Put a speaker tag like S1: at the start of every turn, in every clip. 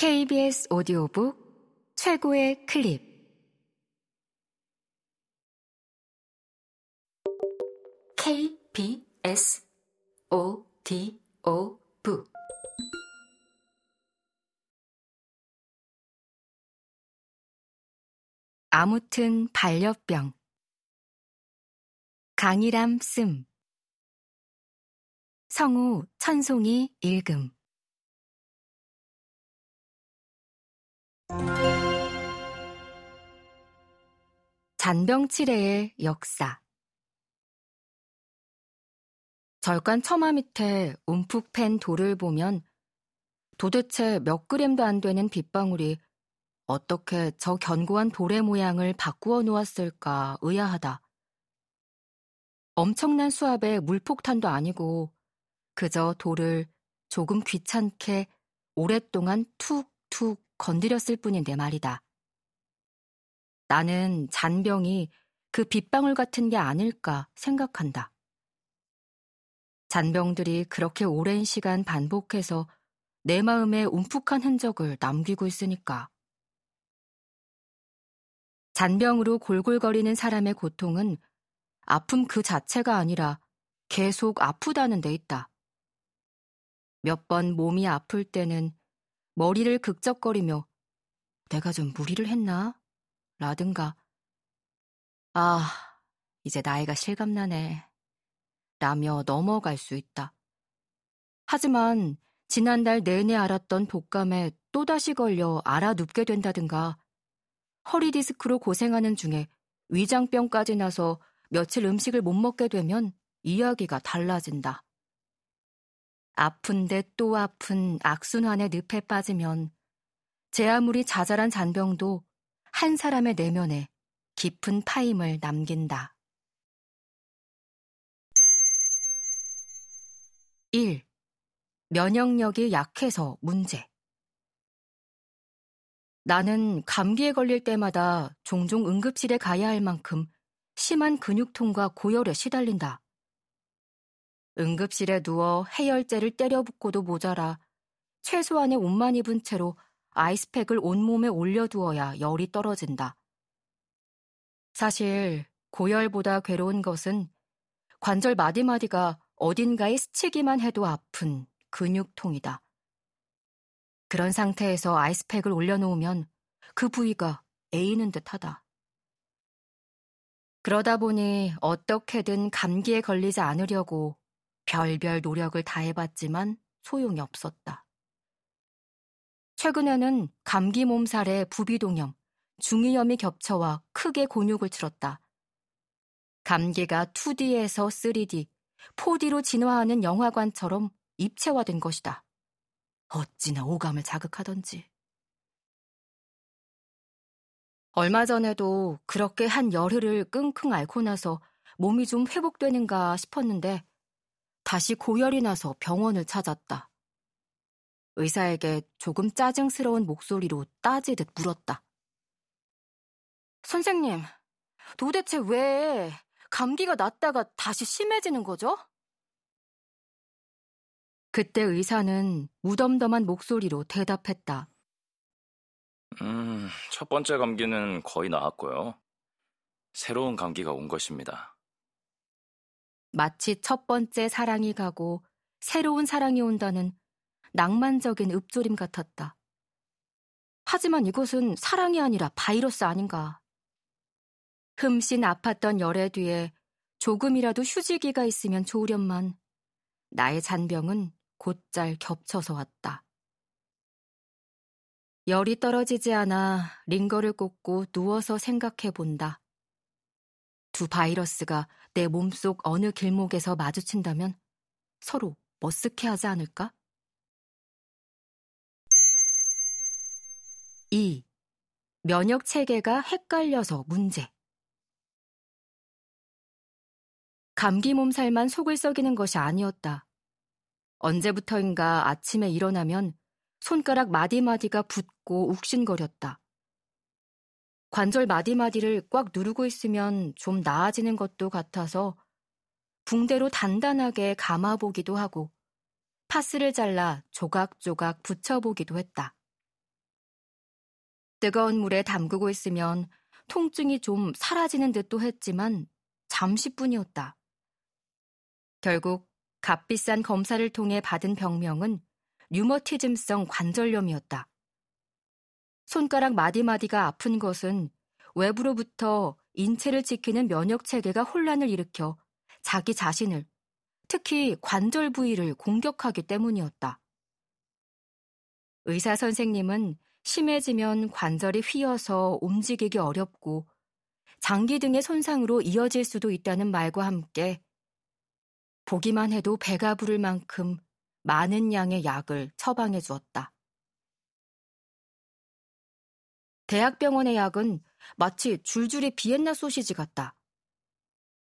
S1: KBS 오디오북 최고의 클립. KBS 오디오북. 아무튼 반려병. 강이람 씀. 성우 천송이 읽음 잔병치레의 역사 절간 처마 밑에 움푹 팬 돌을 보면 도대체 몇 그램도 안 되는 빗방울이 어떻게 저 견고한 돌의 모양을 바꾸어 놓았을까 의아하다. 엄청난 수압의 물폭탄도 아니고 그저 돌을 조금 귀찮게 오랫동안 툭툭 건드렸을 뿐인데 말이다. 나는 잔병이 그 빗방울 같은 게 아닐까 생각한다. 잔병들이 그렇게 오랜 시간 반복해서 내 마음에 움푹한 흔적을 남기고 있으니까. 잔병으로 골골거리는 사람의 고통은 아픔 그 자체가 아니라 계속 아프다는 데 있다. 몇 번 몸이 아플 때는 머리를 극적거리며 내가 좀 무리를 했나? 라든가 아, 이제 나이가 실감나네. 라며 넘어갈 수 있다. 하지만 지난달 내내 알았던 독감에 또다시 걸려 알아눕게 된다든가 허리 디스크로 고생하는 중에 위장병까지 나서 며칠 음식을 못 먹게 되면 이야기가 달라진다. 아픈데 또 아픈 악순환의 늪에 빠지면 제 아무리 자잘한 잔병도 한 사람의 내면에 깊은 파임을 남긴다. 1. 면역력이 약해서 문제. 나는 감기에 걸릴 때마다 종종 응급실에 가야 할 만큼 심한 근육통과 고열에 시달린다. 응급실에 누워 해열제를 때려붓고도 모자라 최소한의 옷만 입은 채로 아이스팩을 온몸에 올려두어야 열이 떨어진다. 사실 고열보다 괴로운 것은 관절 마디마디가 어딘가에 스치기만 해도 아픈 근육통이다. 그런 상태에서 아이스팩을 올려놓으면 그 부위가 에이는 듯하다. 그러다 보니 어떻게든 감기에 걸리지 않으려고 별별 노력을 다해봤지만 소용이 없었다. 최근에는 감기 몸살에 부비동염, 중이염이 겹쳐와 크게 곤욕을 치렀다. 감기가 2D에서 3D, 4D로 진화하는 영화관처럼 입체화된 것이다. 어찌나 오감을 자극하던지. 얼마 전에도 그렇게 한 열흘을 끙끙 앓고 나서 몸이 좀 회복되는가 싶었는데 다시 고열이 나서 병원을 찾았다. 의사에게 조금 짜증스러운 목소리로 따지듯 물었다. 선생님, 도대체 왜 감기가 났다가 다시 심해지는 거죠? 그때 의사는 무덤덤한 목소리로 대답했다.
S2: 음, 첫 번째 감기는 거의 나았고요. 새로운 감기가 온 것입니다.
S1: 마치 첫 번째 사랑이 가고 새로운 사랑이 온다는 낭만적인 읍조림 같았다. 하지만 이것은 사랑이 아니라 바이러스 아닌가. 흠씬 아팠던 열애 뒤에 조금이라도 휴지기가 있으면 좋으련만 나의 잔병은 곧잘 겹쳐서 왔다. 열이 떨어지지 않아 링거를 꽂고 누워서 생각해 본다. 두 바이러스가 내 몸속 어느 길목에서 마주친다면 서로 머쓱해 하지 않을까? 2. 면역 체계가 헷갈려서 문제. 감기 몸살만 속을 썩이는 것이 아니었다. 언제부터인가 아침에 일어나면 손가락 마디마디가 붓고 욱신거렸다. 관절 마디마디를 꽉 누르고 있으면 좀 나아지는 것도 같아서 붕대로 단단하게 감아보기도 하고 파스를 잘라 조각조각 붙여보기도 했다. 뜨거운 물에 담그고 있으면 통증이 좀 사라지는 듯도 했지만 잠시뿐이었다. 결국 값비싼 검사를 통해 받은 병명은 류머티즘성 관절염이었다. 손가락 마디마디가 아픈 것은 외부로부터 인체를 지키는 면역 체계가 혼란을 일으켜 자기 자신을 특히 관절 부위를 공격하기 때문이었다. 의사 선생님은 심해지면 관절이 휘어서 움직이기 어렵고 장기 등의 손상으로 이어질 수도 있다는 말과 함께 보기만 해도 배가 부를 만큼 많은 양의 약을 처방해 주었다. 대학병원의 약은 마치 줄줄이 비엔나 소시지 같다.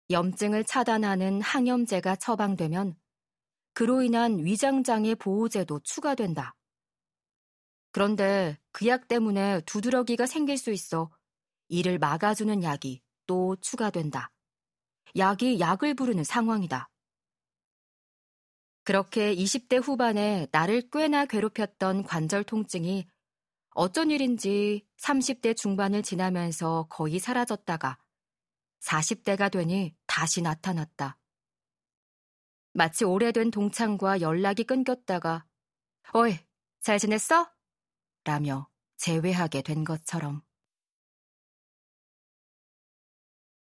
S1: 염증을 차단하는 항염제가 처방되면 그로 인한 위장장애 보호제도 추가된다. 그런데 그 약 때문에 두드러기가 생길 수 있어 이를 막아주는 약이 또 추가된다. 약이 약을 부르는 상황이다. 그렇게 20대 후반에 나를 꽤나 괴롭혔던 관절 통증이 어쩐 일인지 30대 중반을 지나면서 거의 사라졌다가 40대가 되니 다시 나타났다. 마치 오래된 동창과 연락이 끊겼다가 어이, 잘 지냈어? 라며 재회하게 된 것처럼.